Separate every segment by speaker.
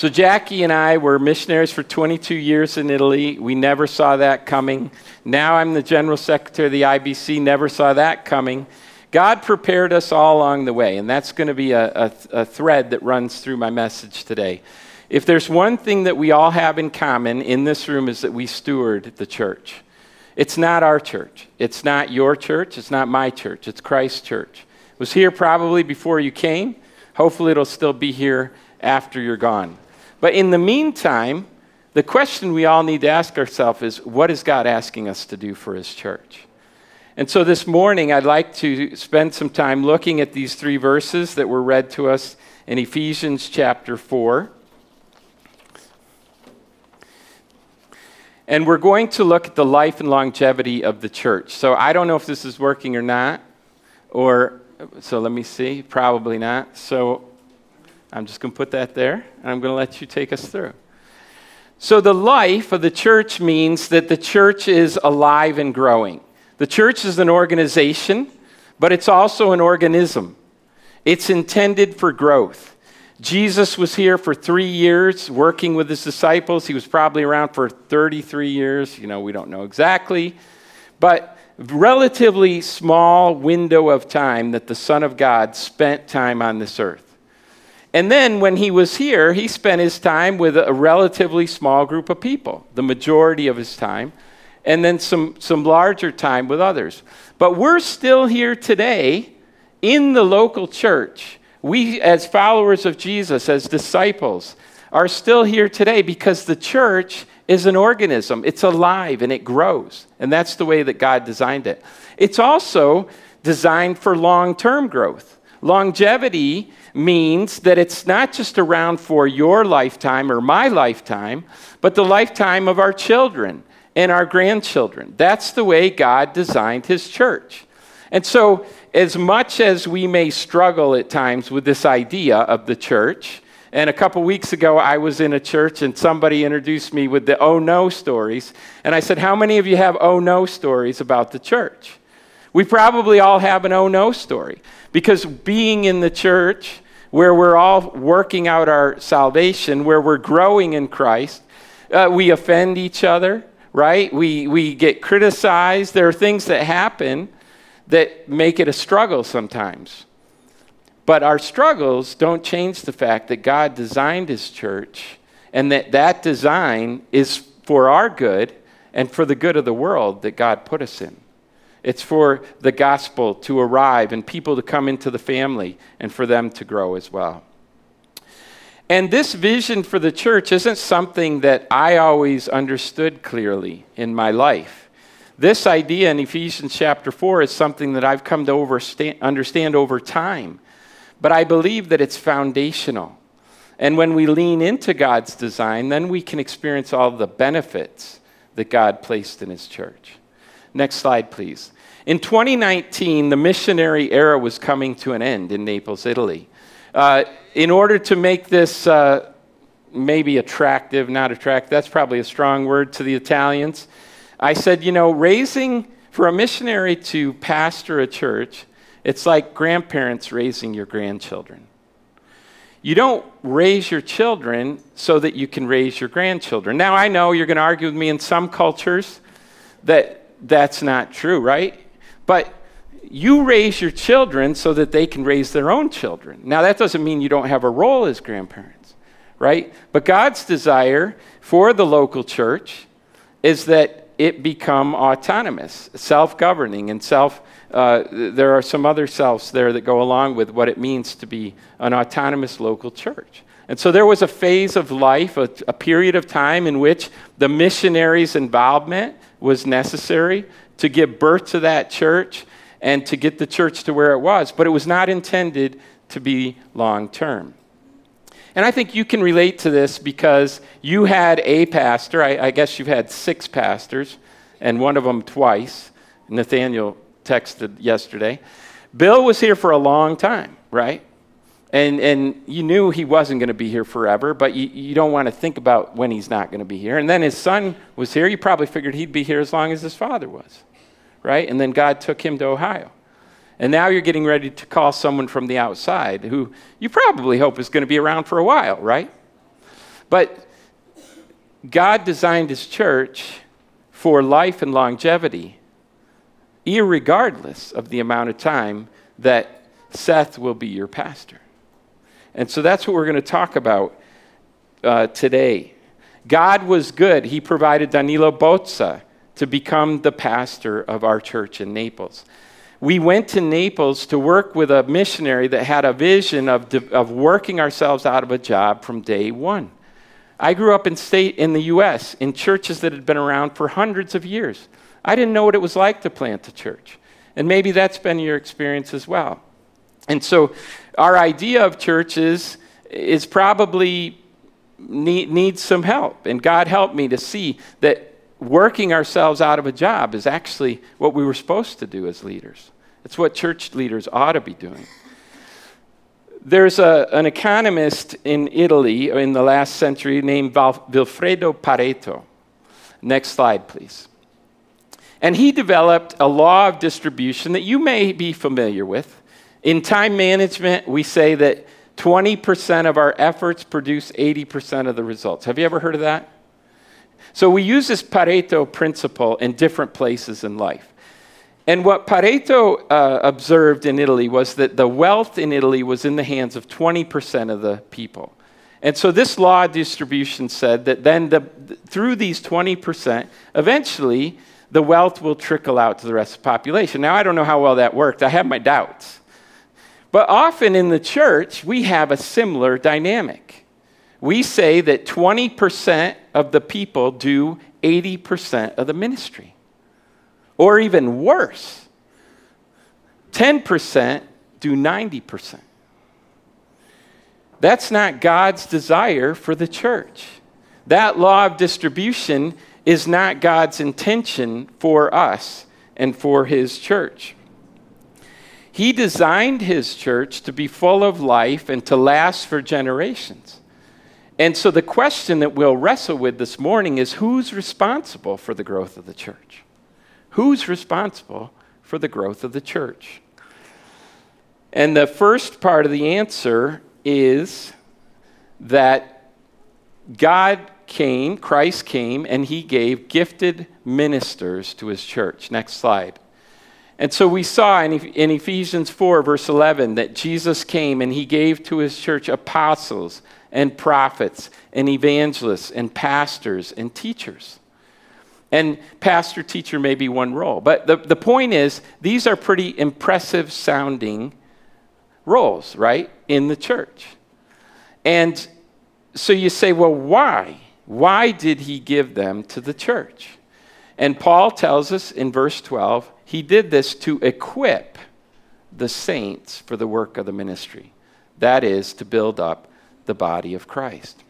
Speaker 1: So, Jackie and I were missionaries for 22 years in Italy. We never saw that coming. Now I'm the general secretary of the IBC, never saw that coming. God prepared us all along the way, and that's going to be a, a, a, thread that runs through my message today. If there's one thing that we all have in common in this room is that we steward the church. It's not our church. It's not your church. It's not my church. It's Christ's church. It was here probably before you came. Hopefully, it'll still be here after you're gone. But in the meantime, the question we all need to ask ourselves is what is God asking us to do for His church? And so this morning, I'd like to spend some time looking at these three verses that were read to us in Ephesians chapter 4. And we're going to look at the life and longevity of the church. So I don't know if this is working or not, or so let me see, probably not. So I'm just going to put that there, and I'm going to let you take us through. So, the life of the church means that the church is alive and growing. The church is an organization, but it's also an organism. It's intended for growth. Jesus was here for three years working with his disciples. He was probably around for 33 years. You know, we don't know exactly. But relatively small window of time that the Son of God spent time on this earth. And then when he was here, he spent his time with a relatively small group of people, the majority of his time, and then some, some larger time with others. But we're still here today in the local church. We, as followers of Jesus, as disciples, are still here today because the church is an organism. It's alive and it grows. And that's the way that God designed it. It's also designed for long term growth. Longevity means that it's not just around for your lifetime or my lifetime, but the lifetime of our children and our grandchildren. That's the way God designed his church. And so, as much as we may struggle at times with this idea of the church, and a couple weeks ago, I was in a church and somebody introduced me with the oh no stories. And I said, How many of you have oh no stories about the church? We probably all have an oh no story because being in the church where we're all working out our salvation, where we're growing in Christ, uh, we offend each other, right? We, we get criticized. There are things that happen that make it a struggle sometimes. But our struggles don't change the fact that God designed His church and that that design is for our good and for the good of the world that God put us in. It's for the gospel to arrive and people to come into the family and for them to grow as well. And this vision for the church isn't something that I always understood clearly in my life. This idea in Ephesians chapter 4 is something that I've come to understand over time. But I believe that it's foundational. And when we lean into God's design, then we can experience all the benefits that God placed in His church. Next slide, please. In 2019, the missionary era was coming to an end in Naples, Italy. Uh, in order to make this uh, maybe attractive, not attractive, that's probably a strong word to the Italians, I said, you know, raising for a missionary to pastor a church, it's like grandparents raising your grandchildren. You don't raise your children so that you can raise your grandchildren. Now, I know you're going to argue with me in some cultures that that's not true, right? But you raise your children so that they can raise their own children. Now, that doesn't mean you don't have a role as grandparents, right? But God's desire for the local church is that it become autonomous, self governing, and self. Uh, there are some other selves there that go along with what it means to be an autonomous local church. And so there was a phase of life, a, a period of time in which the missionaries' involvement was necessary to give birth to that church and to get the church to where it was, but it was not intended to be long term. And I think you can relate to this because you had a pastor, I, I, guess you've had six pastors, and one of them twice. Nathaniel texted yesterday. Bill was here for a long time, right? And, and you knew he wasn't going to be here forever, but you, you don't want to think about when he's not going to be here. And then his son was here. You probably figured he'd be here as long as his father was, right? And then God took him to Ohio. And now you're getting ready to call someone from the outside who you probably hope is going to be around for a while, right? But God designed his church for life and longevity, irregardless of the amount of time that Seth will be your pastor. And so that's what we're going to talk about uh, today. God was good. He provided Danilo Bozza to become the pastor of our church in Naples. We went to Naples to work with a missionary that had a vision of, of working ourselves out of a job from day one. I grew up in state in the US in churches that had been around for hundreds of years. I didn't know what it was like to plant a church. And maybe that's been your experience as well. And so our idea of churches is probably need, needs some help. And God helped me to see that working ourselves out of a job is actually what we were supposed to do as leaders. It's what church leaders ought to be doing. There's a, an economist in Italy in the last century named Vilfredo Pareto. Next slide, please. And he developed a law of distribution that you may be familiar with. In time management, we say that 20% of our efforts produce 80% of the results. Have you ever heard of that? So we use this Pareto principle in different places in life. And what Pareto uh, observed in Italy was that the wealth in Italy was in the hands of 20% of the people. And so this law distribution said that then the, through these 20%, eventually the wealth will trickle out to the rest of the population. Now, I don't know how well that worked. I have my doubts. But often in the church, we have a similar dynamic. We say that 20% of the people do 80% of the ministry. Or even worse, 10% do 90%. That's not God's desire for the church. That law of distribution is not God's intention for us and for His church. He designed His church to be full of life and to last for generations. And so the question that we'll wrestle with this morning is who's responsible for the growth of the church? Who's responsible for the growth of the church? And the first part of the answer is that God came, Christ came, and he gave gifted ministers to his church. Next slide. And so we saw in, Ephesians 4, verse 11, that Jesus came and he gave to his church apostles and prophets and evangelists and pastors and teachers. And pastor, teacher may be one role. But the, the point is, these are pretty impressive sounding roles, right, in the church. And so you say, well, why? Why did he give them to the church? And Paul tells us in verse 12, he did this to equip the saints for the work of the ministry. That is, to build up the body of Christ.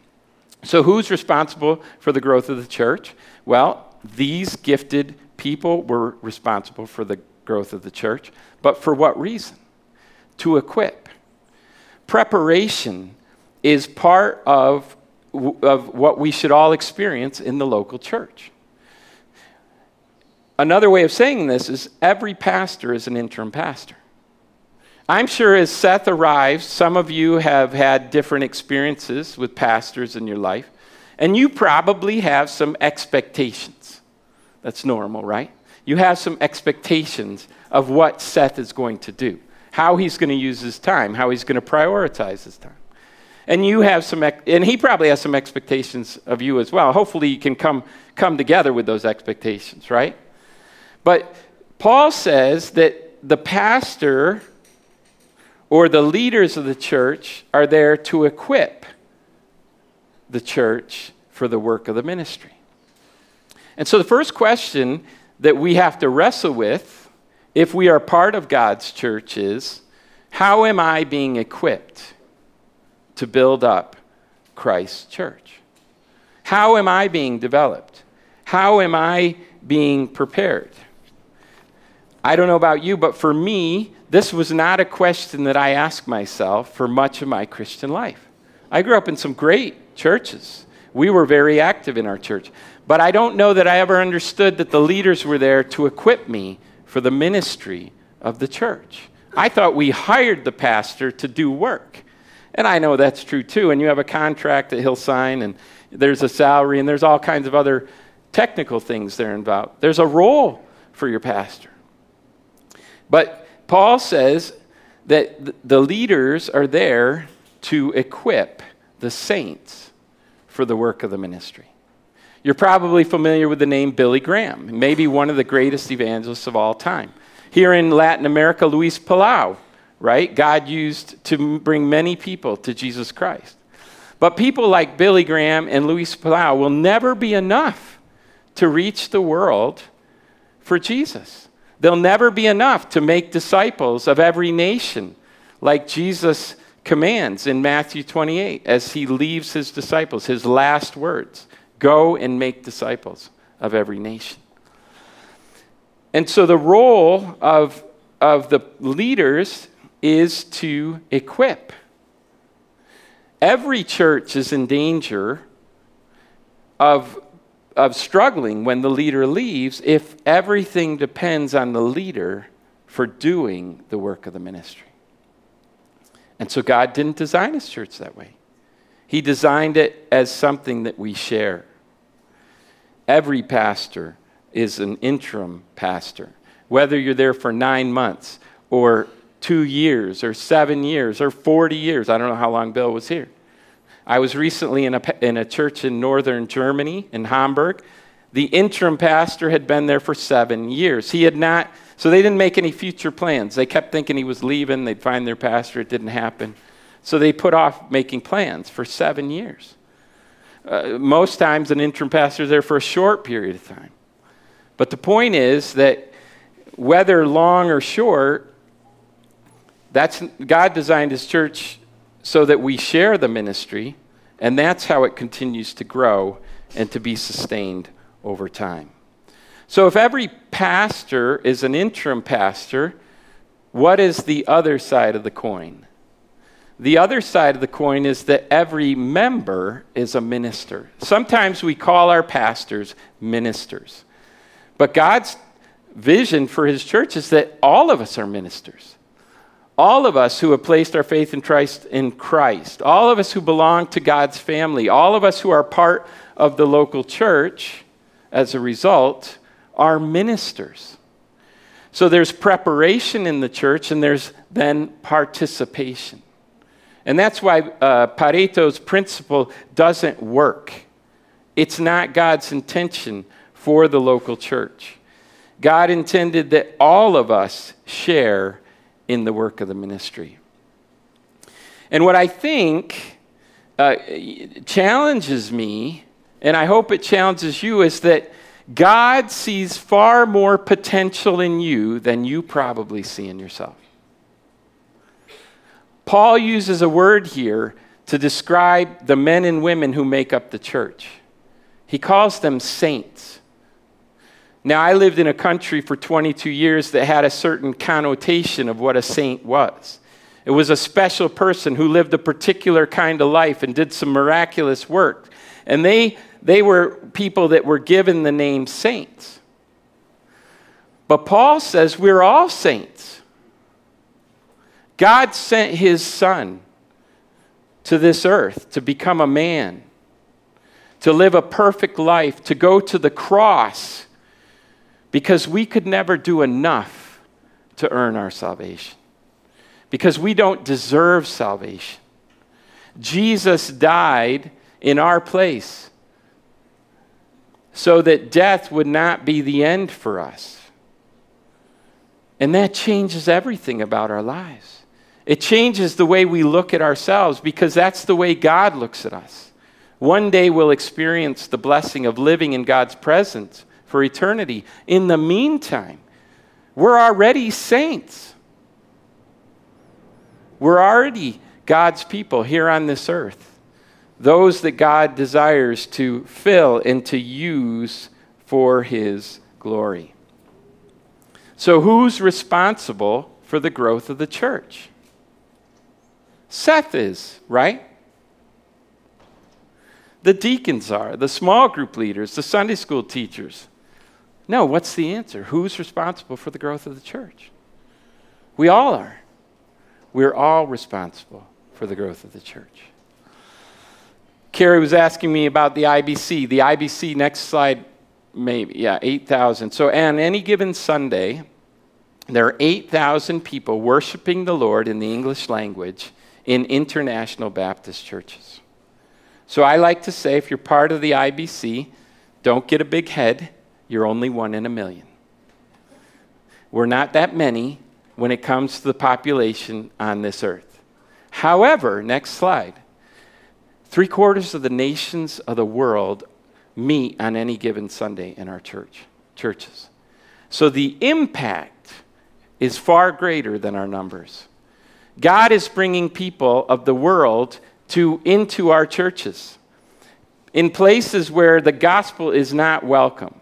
Speaker 1: So, who's responsible for the growth of the church? Well, these gifted people were responsible for the growth of the church. But for what reason? To equip. Preparation is part of, of what we should all experience in the local church. Another way of saying this is every pastor is an interim pastor. I'm sure as Seth arrives, some of you have had different experiences with pastors in your life, and you probably have some expectations. That's normal, right? You have some expectations of what Seth is going to do, how he's going to use his time, how he's going to prioritize his time. And you have some, and he probably has some expectations of you as well. Hopefully, you can come, come together with those expectations, right? But Paul says that the pastor or the leaders of the church are there to equip the church for the work of the ministry. And so the first question that we have to wrestle with if we are part of God's church is how am I being equipped to build up Christ's church? How am I being developed? How am I being prepared? I don't know about you, but for me, this was not a question that I asked myself for much of my Christian life. I grew up in some great churches. We were very active in our church. But I don't know that I ever understood that the leaders were there to equip me for the ministry of the church. I thought we hired the pastor to do work. And I know that's true too. And you have a contract that he'll sign, and there's a salary, and there's all kinds of other technical things there involved. There's a role for your pastor. But Paul says that the leaders are there to equip the saints for the work of the ministry. You're probably familiar with the name Billy Graham, maybe one of the greatest evangelists of all time. Here in Latin America, Luis Palau, right? God used to bring many people to Jesus Christ. But people like Billy Graham and Luis Palau will never be enough to reach the world for Jesus. They'll never be enough to make disciples of every nation, like Jesus commands in Matthew 28 as he leaves his disciples, his last words go and make disciples of every nation. And so the role of, of the leaders is to equip. Every church is in danger of, of struggling when the leader leaves if everything depends on the leader for doing the work of the ministry. And so God didn't design his church that way. He designed it as something that we share. Every pastor is an interim pastor. Whether you're there for nine months or two years or seven years or 40 years, I don't know how long Bill was here. I was recently in a, in a church in northern Germany, in Hamburg. The interim pastor had been there for seven years. He had not, so they didn't make any future plans. They kept thinking he was leaving, they'd find their pastor, it didn't happen. So they put off making plans for seven years. Uh, most times, an interim pastor is there for a short period of time. But the point is that whether long or short, that's God designed His church so that we share the ministry, and that's how it continues to grow and to be sustained over time. So, if every pastor is an interim pastor, what is the other side of the coin? The other side of the coin is that every member is a minister. Sometimes we call our pastors ministers. But God's vision for his church is that all of us are ministers. All of us who have placed our faith in Christ in Christ, all of us who belong to God's family, all of us who are part of the local church as a result are ministers. So there's preparation in the church and there's then participation. And that's why uh, Pareto's principle doesn't work. It's not God's intention for the local church. God intended that all of us share in the work of the ministry. And what I think uh, challenges me, and I hope it challenges you, is that God sees far more potential in you than you probably see in yourself. Paul uses a word here to describe the men and women who make up the church. He calls them saints. Now, I lived in a country for 22 years that had a certain connotation of what a saint was. It was a special person who lived a particular kind of life and did some miraculous work. And they, they were people that were given the name saints. But Paul says we're all saints. God sent his son to this earth to become a man, to live a perfect life, to go to the cross, because we could never do enough to earn our salvation, because we don't deserve salvation. Jesus died in our place so that death would not be the end for us. And that changes everything about our lives. It changes the way we look at ourselves because that's the way God looks at us. One day we'll experience the blessing of living in God's presence for eternity. In the meantime, we're already saints. We're already God's people here on this earth, those that God desires to fill and to use for His glory. So, who's responsible for the growth of the church? Seth is, right? The deacons are, the small group leaders, the Sunday school teachers. No, what's the answer? Who's responsible for the growth of the church? We all are. We're all responsible for the growth of the church. Carrie was asking me about the IBC. The IBC, next slide, maybe, yeah, 8,000. So on any given Sunday, there are 8,000 people worshiping the Lord in the English language in international Baptist churches. So I like to say if you're part of the IBC, don't get a big head. You're only one in a million. We're not that many when it comes to the population on this earth. However, next slide. Three quarters of the nations of the world meet on any given Sunday in our church, churches. So the impact is far greater than our numbers. God is bringing people of the world to, into our churches in places where the gospel is not welcome.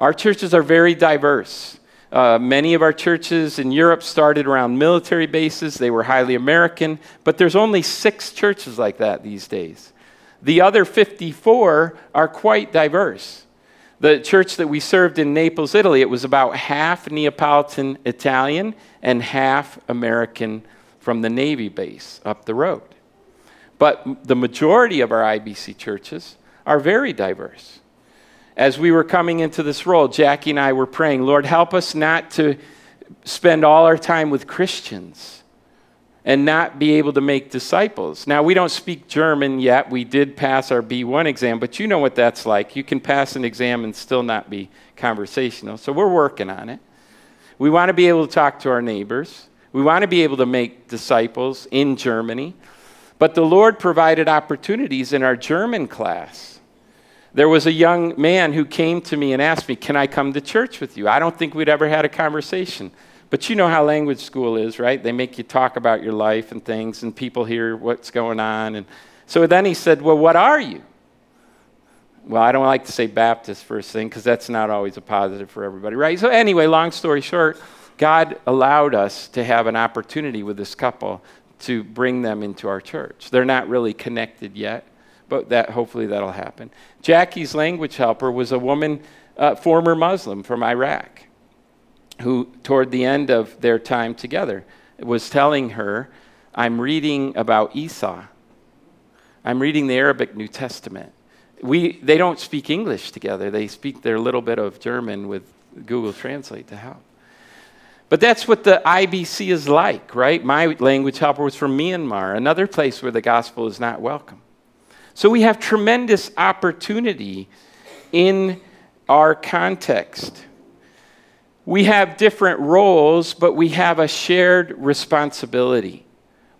Speaker 1: Our churches are very diverse. Uh, many of our churches in Europe started around military bases. They were highly American, but there's only six churches like that these days. The other 54 are quite diverse. The church that we served in Naples, Italy, it was about half Neapolitan Italian and half American from the Navy base up the road. But the majority of our IBC churches are very diverse. As we were coming into this role, Jackie and I were praying, Lord, help us not to spend all our time with Christians and not be able to make disciples. Now, we don't speak German yet. We did pass our B1 exam, but you know what that's like. You can pass an exam and still not be conversational. So we're working on it. We want to be able to talk to our neighbors. We want to be able to make disciples in Germany. But the Lord provided opportunities in our German class. There was a young man who came to me and asked me, Can I come to church with you? I don't think we'd ever had a conversation. But you know how language school is, right? They make you talk about your life and things, and people hear what's going on. And so then he said, Well, what are you? Well, I don't like to say Baptist first thing because that's not always a positive for everybody, right? So, anyway, long story short, God allowed us to have an opportunity with this couple to bring them into our church. They're not really connected yet, but that hopefully that'll happen. Jackie's language helper was a woman, uh, former Muslim from Iraq who, toward the end of their time together, was telling her, I'm reading about Esau. I'm reading the Arabic New Testament. We, they don't speak English together, they speak their little bit of German with Google Translate to help. But that's what the IBC is like, right? My language helper was from Myanmar, another place where the gospel is not welcome. So we have tremendous opportunity in our context. We have different roles, but we have a shared responsibility.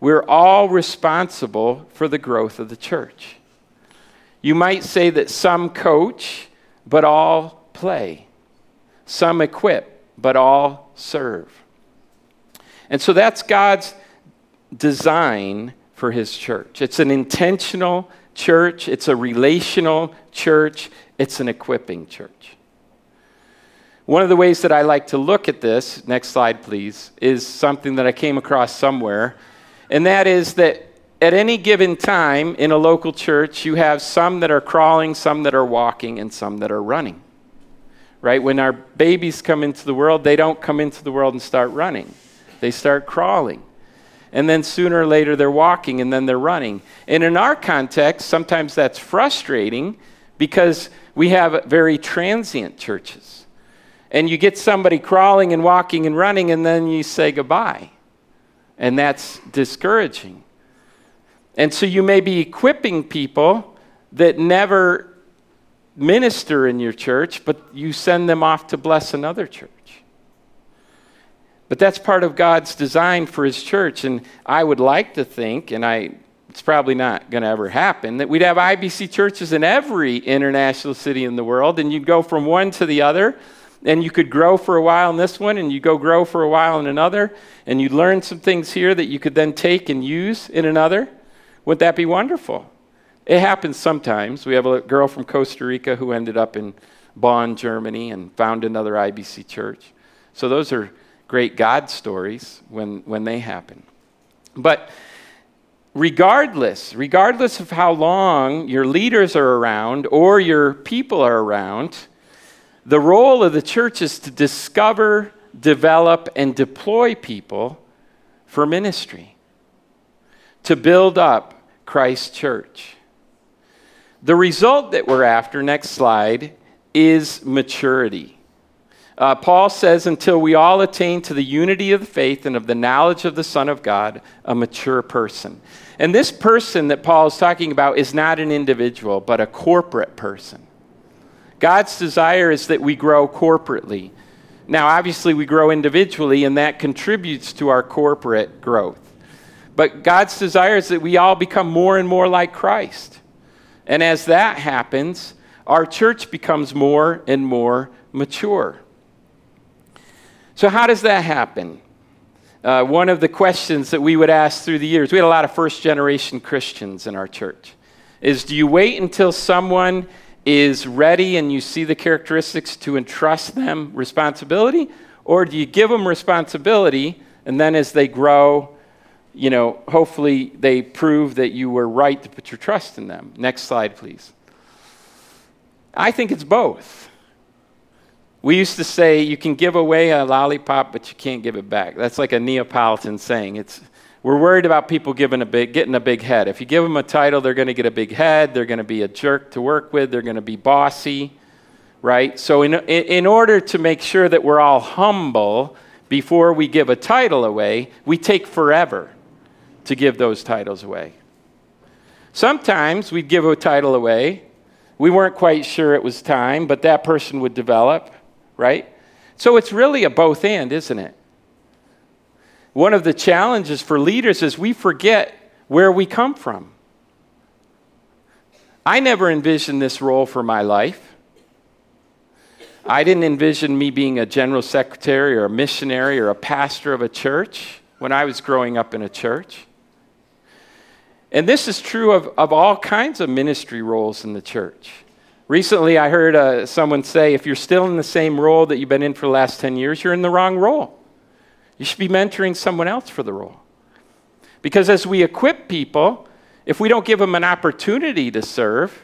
Speaker 1: We're all responsible for the growth of the church. You might say that some coach, but all play. Some equip, but all serve. And so that's God's design for his church. It's an intentional church, it's a relational church, it's an equipping church. One of the ways that I like to look at this, next slide please, is something that I came across somewhere, and that is that at any given time in a local church, you have some that are crawling, some that are walking, and some that are running. Right? When our babies come into the world, they don't come into the world and start running, they start crawling. And then sooner or later, they're walking and then they're running. And in our context, sometimes that's frustrating because we have very transient churches and you get somebody crawling and walking and running, and then you say goodbye. And that's discouraging. And so you may be equipping people that never minister in your church, but you send them off to bless another church. But that's part of God's design for his church. And I would like to think, and I, it's probably not going to ever happen, that we'd have IBC churches in every international city in the world, and you'd go from one to the other and you could grow for a while in this one, and you go grow for a while in another, and you learn some things here that you could then take and use in another. Would that be wonderful? It happens sometimes. We have a girl from Costa Rica who ended up in Bonn, Germany, and found another IBC church. So those are great God stories when, when they happen. But regardless, regardless of how long your leaders are around or your people are around, the role of the church is to discover, develop, and deploy people for ministry, to build up Christ's church. The result that we're after, next slide, is maturity. Uh, Paul says, until we all attain to the unity of the faith and of the knowledge of the Son of God, a mature person. And this person that Paul is talking about is not an individual, but a corporate person. God's desire is that we grow corporately. Now, obviously, we grow individually, and that contributes to our corporate growth. But God's desire is that we all become more and more like Christ. And as that happens, our church becomes more and more mature. So, how does that happen? Uh, one of the questions that we would ask through the years, we had a lot of first generation Christians in our church, is do you wait until someone is ready and you see the characteristics to entrust them responsibility? Or do you give them responsibility and then as they grow, you know, hopefully they prove that you were right to put your trust in them? Next slide, please. I think it's both. We used to say you can give away a lollipop, but you can't give it back. That's like a Neapolitan saying. It's, we're worried about people giving a big, getting a big head. If you give them a title, they're going to get a big head. They're going to be a jerk to work with. They're going to be bossy, right? So, in, in order to make sure that we're all humble before we give a title away, we take forever to give those titles away. Sometimes we'd give a title away. We weren't quite sure it was time, but that person would develop right? So it's really a both and, isn't it? One of the challenges for leaders is we forget where we come from. I never envisioned this role for my life. I didn't envision me being a general secretary or a missionary or a pastor of a church when I was growing up in a church. And this is true of, of all kinds of ministry roles in the church. Recently, I heard uh, someone say if you're still in the same role that you've been in for the last 10 years, you're in the wrong role. You should be mentoring someone else for the role. Because as we equip people, if we don't give them an opportunity to serve,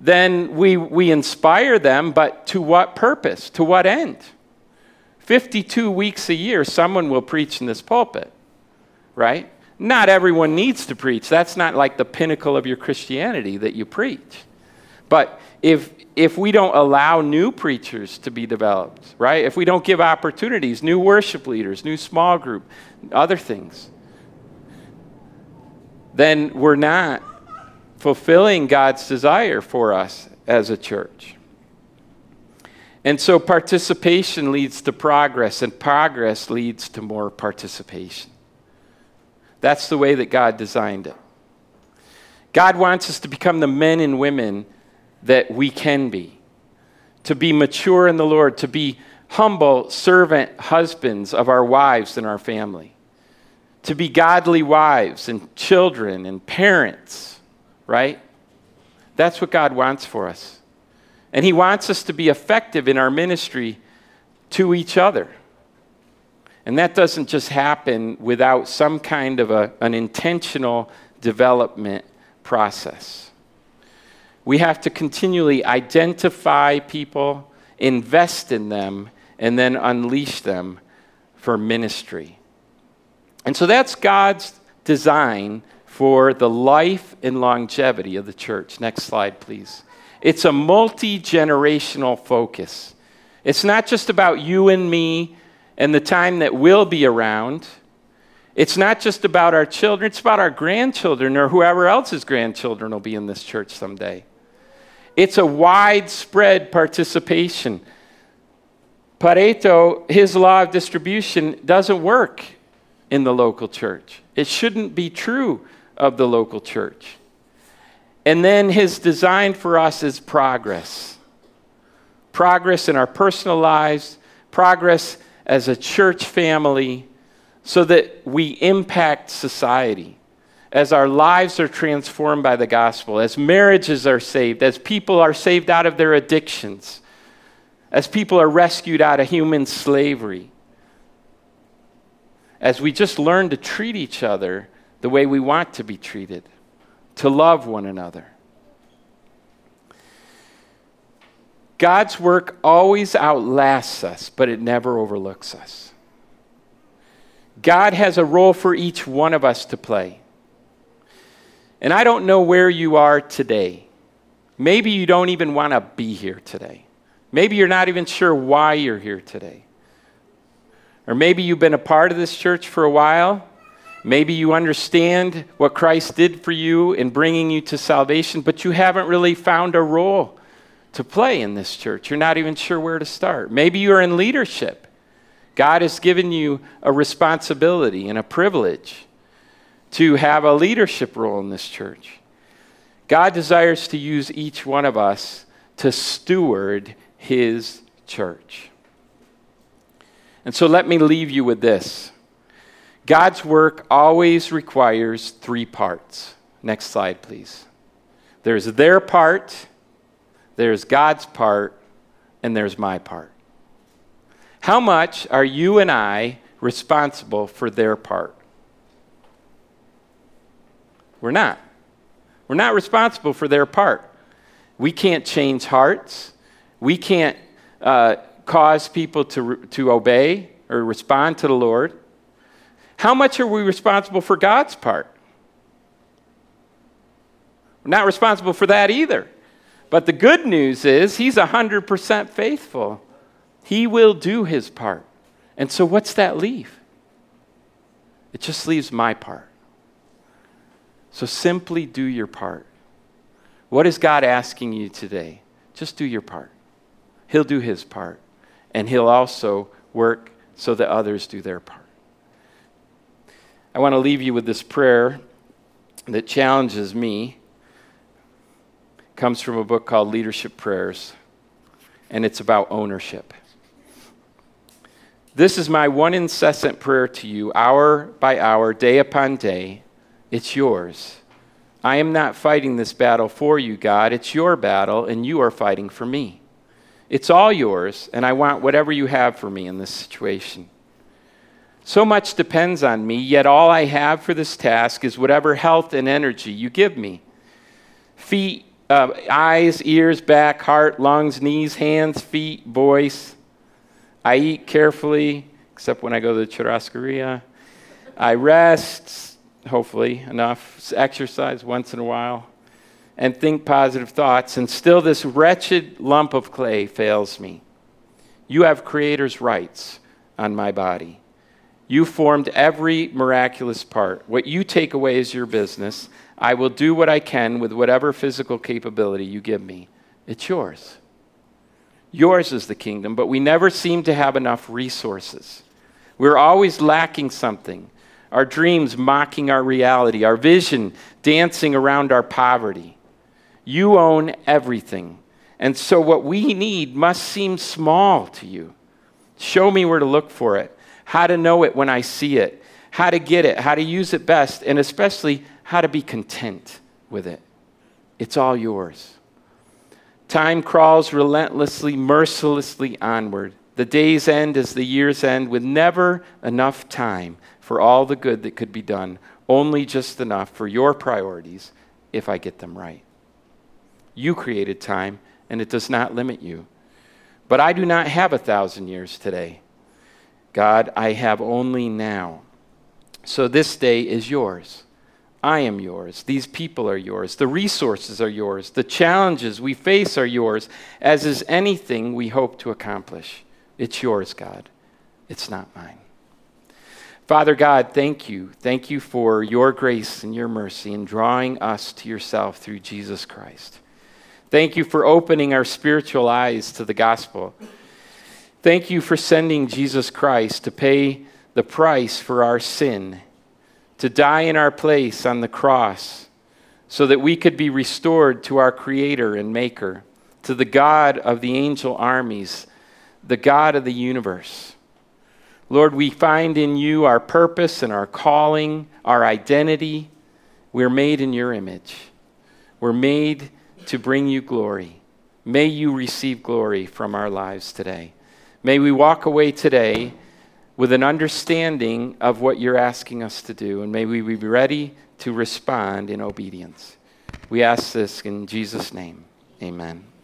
Speaker 1: then we, we inspire them, but to what purpose? To what end? 52 weeks a year, someone will preach in this pulpit, right? Not everyone needs to preach. That's not like the pinnacle of your Christianity that you preach. But if, if we don't allow new preachers to be developed, right? If we don't give opportunities, new worship leaders, new small group, other things, then we're not fulfilling God's desire for us as a church. And so participation leads to progress, and progress leads to more participation. That's the way that God designed it. God wants us to become the men and women that we can be, to be mature in the Lord, to be humble servant husbands of our wives and our family, to be godly wives and children and parents, right? That's what God wants for us. And He wants us to be effective in our ministry to each other. And that doesn't just happen without some kind of a, an intentional development process. We have to continually identify people, invest in them, and then unleash them for ministry. And so that's God's design for the life and longevity of the church. Next slide, please. It's a multi generational focus. It's not just about you and me and the time that we'll be around. It's not just about our children, it's about our grandchildren or whoever else's grandchildren will be in this church someday. It's a widespread participation. Pareto, his law of distribution, doesn't work in the local church. It shouldn't be true of the local church. And then his design for us is progress progress in our personal lives, progress as a church family, so that we impact society as our lives are transformed by the gospel, as marriages are saved, as people are saved out of their addictions, as people are rescued out of human slavery, as we just learn to treat each other the way we want to be treated, to love one another. God's work always outlasts us, but it never overlooks us. God has a role for each one of us to play. And I don't know where you are today. Maybe you don't even want to be here today. Maybe you're not even sure why you're here today. Or maybe you've been a part of this church for a while. Maybe you understand what Christ did for you in bringing you to salvation, but you haven't really found a role to play in this church. You're not even sure where to start. Maybe you're in leadership. God has given you a responsibility and a privilege to have a leadership role in this church. God desires to use each one of us to steward his church. And so let me leave you with this God's work always requires three parts. Next slide, please. There's their part, there's God's part, and there's my part. How much are you and I responsible for their part? We're not. We're not responsible for their part. We can't change hearts. We can't uh, cause people to, to obey or respond to the Lord. How much are we responsible for God's part? We're not responsible for that either. But the good news is He's 100% faithful. He will do His part. And so, what's that leave? It just leaves my part. So simply do your part. What is God asking you today? Just do your part. He'll do his part, and he'll also work so that others do their part. I want to leave you with this prayer that challenges me. It comes from a book called Leadership Prayers, and it's about ownership. This is my one incessant prayer to you, hour by hour, day upon day it's yours. I am not fighting this battle for you, God. It's your battle, and you are fighting for me. It's all yours, and I want whatever you have for me in this situation. So much depends on me, yet all I have for this task is whatever health and energy you give me. Feet, uh, eyes, ears, back, heart, lungs, knees, hands, feet, voice. I eat carefully, except when I go to the churrascaria. I rest, hopefully, enough, exercise once in a while, and think positive thoughts, and still this wretched lump of clay fails me. You have creator's rights on my body. You formed every miraculous part. What you take away is your business. I will do what I can with whatever physical capability you give me. It's yours. Yours is the kingdom, but we never seem to have enough resources. We're always lacking something our dreams mocking our reality, our vision dancing around our poverty. You own everything. And so what we need must seem small to you. Show me where to look for it, how to know it when I see it, how to get it, how to use it best, and especially how to be content with it. It's all yours. Time crawls relentlessly, mercilessly onward. The days end as the years end with never enough time for all the good that could be done, only just enough for your priorities if I get them right. You created time, and it does not limit you. But I do not have a thousand years today. God, I have only now. So this day is yours. I am yours. These people are yours. The resources are yours. The challenges we face are yours, as is anything we hope to accomplish. It's yours, God. It's not mine. Father God, thank you. Thank you for your grace and your mercy in drawing us to yourself through Jesus Christ. Thank you for opening our spiritual eyes to the gospel. Thank you for sending Jesus Christ to pay the price for our sin, to die in our place on the cross, so that we could be restored to our Creator and Maker, to the God of the angel armies, the God of the universe. Lord, we find in you our purpose and our calling, our identity. We're made in your image. We're made to bring you glory. May you receive glory from our lives today. May we walk away today with an understanding of what you're asking us to do, and may we be ready to respond in obedience. We ask this in Jesus' name. Amen.